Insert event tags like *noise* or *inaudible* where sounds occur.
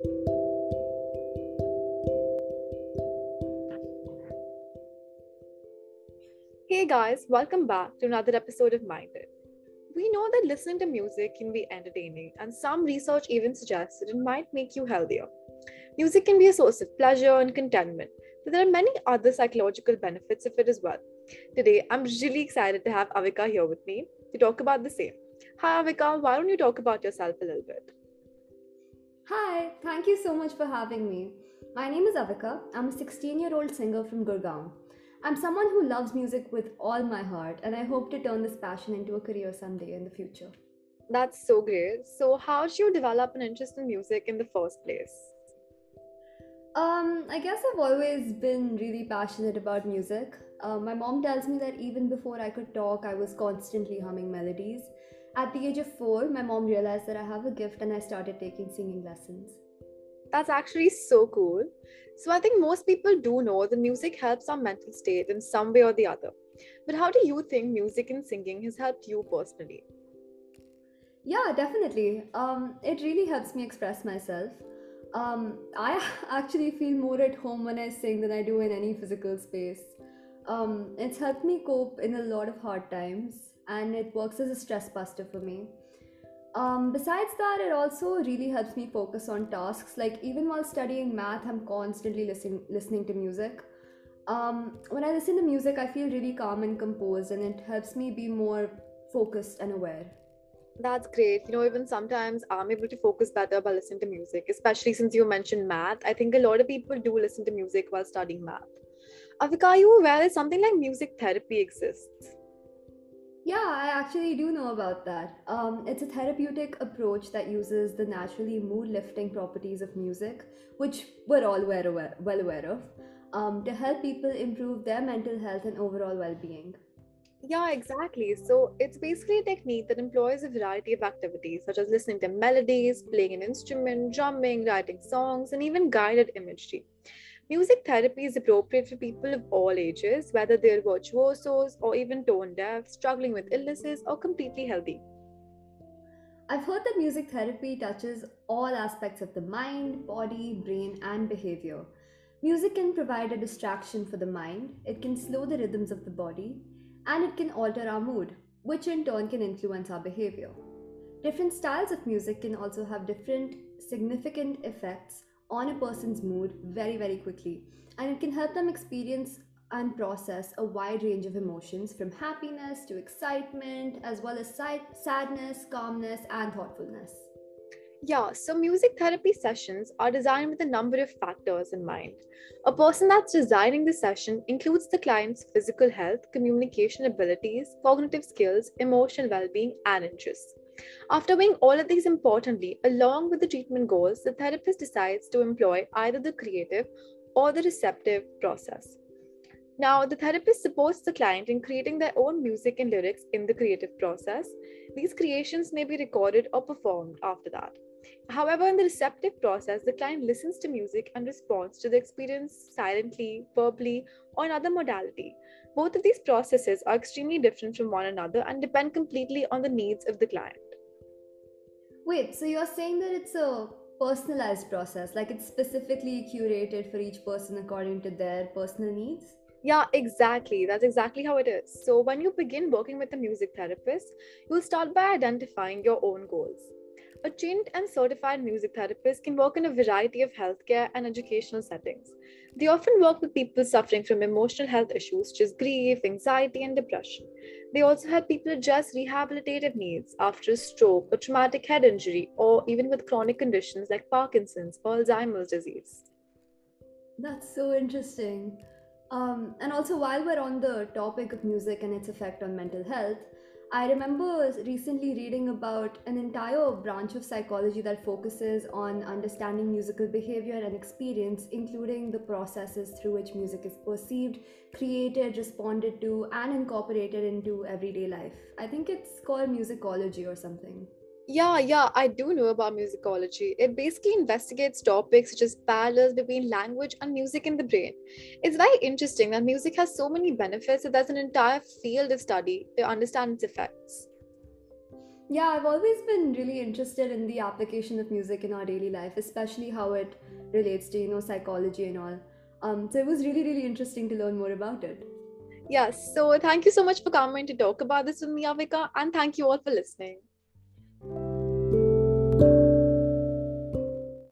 Hey guys, welcome back to another episode of Minded. We know that listening to music can be entertaining, and some research even suggests that it might make you healthier. Music can be a source of pleasure and contentment, but there are many other psychological benefits of it as well. Today, I'm really excited to have Avika here with me to talk about the same. Hi, Avika, why don't you talk about yourself a little bit? Thank you so much for having me. My name is Avika. I'm a 16 year old singer from Gurgaon. I'm someone who loves music with all my heart, and I hope to turn this passion into a career someday in the future. That's so great. So, how did you develop an interest in music in the first place? Um, I guess I've always been really passionate about music. Uh, my mom tells me that even before I could talk, I was constantly humming melodies. At the age of four, my mom realized that I have a gift and I started taking singing lessons. That's actually so cool. So, I think most people do know that music helps our mental state in some way or the other. But how do you think music and singing has helped you personally? Yeah, definitely. Um, it really helps me express myself. Um, I *laughs* actually feel more at home when I sing than I do in any physical space. Um, it's helped me cope in a lot of hard times and it works as a stress buster for me. Um, besides that, it also really helps me focus on tasks. Like even while studying math, I'm constantly listening listening to music. Um, when I listen to music, I feel really calm and composed, and it helps me be more focused and aware. That's great. You know, even sometimes I'm able to focus better by listening to music, especially since you mentioned math. I think a lot of people do listen to music while studying math. Avika, are you aware that something like music therapy exists? Yeah, I actually do know about that. Um, it's a therapeutic approach that uses the naturally mood lifting properties of music, which we're all well aware, well aware of, um, to help people improve their mental health and overall well being. Yeah, exactly. So it's basically a technique that employs a variety of activities such as listening to melodies, playing an instrument, drumming, writing songs, and even guided imagery. Music therapy is appropriate for people of all ages, whether they're virtuosos or even tone deaf, struggling with illnesses, or completely healthy. I've heard that music therapy touches all aspects of the mind, body, brain, and behavior. Music can provide a distraction for the mind, it can slow the rhythms of the body, and it can alter our mood, which in turn can influence our behavior. Different styles of music can also have different significant effects on a person's mood very, very quickly. And it can help them experience and process a wide range of emotions from happiness to excitement, as well as sadness, calmness, and thoughtfulness. Yeah, so music therapy sessions are designed with a number of factors in mind. A person that's designing the session includes the client's physical health, communication abilities, cognitive skills, emotional well being, and interests. After weighing all of these importantly, along with the treatment goals, the therapist decides to employ either the creative or the receptive process. Now, the therapist supports the client in creating their own music and lyrics in the creative process. These creations may be recorded or performed after that. However, in the receptive process, the client listens to music and responds to the experience silently, verbally, or another modality. Both of these processes are extremely different from one another and depend completely on the needs of the client. Wait, so you're saying that it's a personalized process, like it's specifically curated for each person according to their personal needs? Yeah, exactly. That's exactly how it is. So, when you begin working with a music therapist, you'll start by identifying your own goals. A trained and certified music therapist can work in a variety of healthcare and educational settings. They often work with people suffering from emotional health issues such as grief, anxiety, and depression. They also help people address rehabilitative needs after a stroke, a traumatic head injury, or even with chronic conditions like Parkinson's or Alzheimer's disease. That's so interesting. Um, and also, while we're on the topic of music and its effect on mental health, I remember recently reading about an entire branch of psychology that focuses on understanding musical behavior and experience, including the processes through which music is perceived, created, responded to, and incorporated into everyday life. I think it's called musicology or something. Yeah, yeah, I do know about musicology. It basically investigates topics such as parallels between language and music in the brain. It's very interesting that music has so many benefits that there's an entire field of study to understand its effects. Yeah, I've always been really interested in the application of music in our daily life, especially how it relates to, you know, psychology and all. Um, so it was really, really interesting to learn more about it. Yes. So thank you so much for coming to talk about this with me, Avika, and thank you all for listening.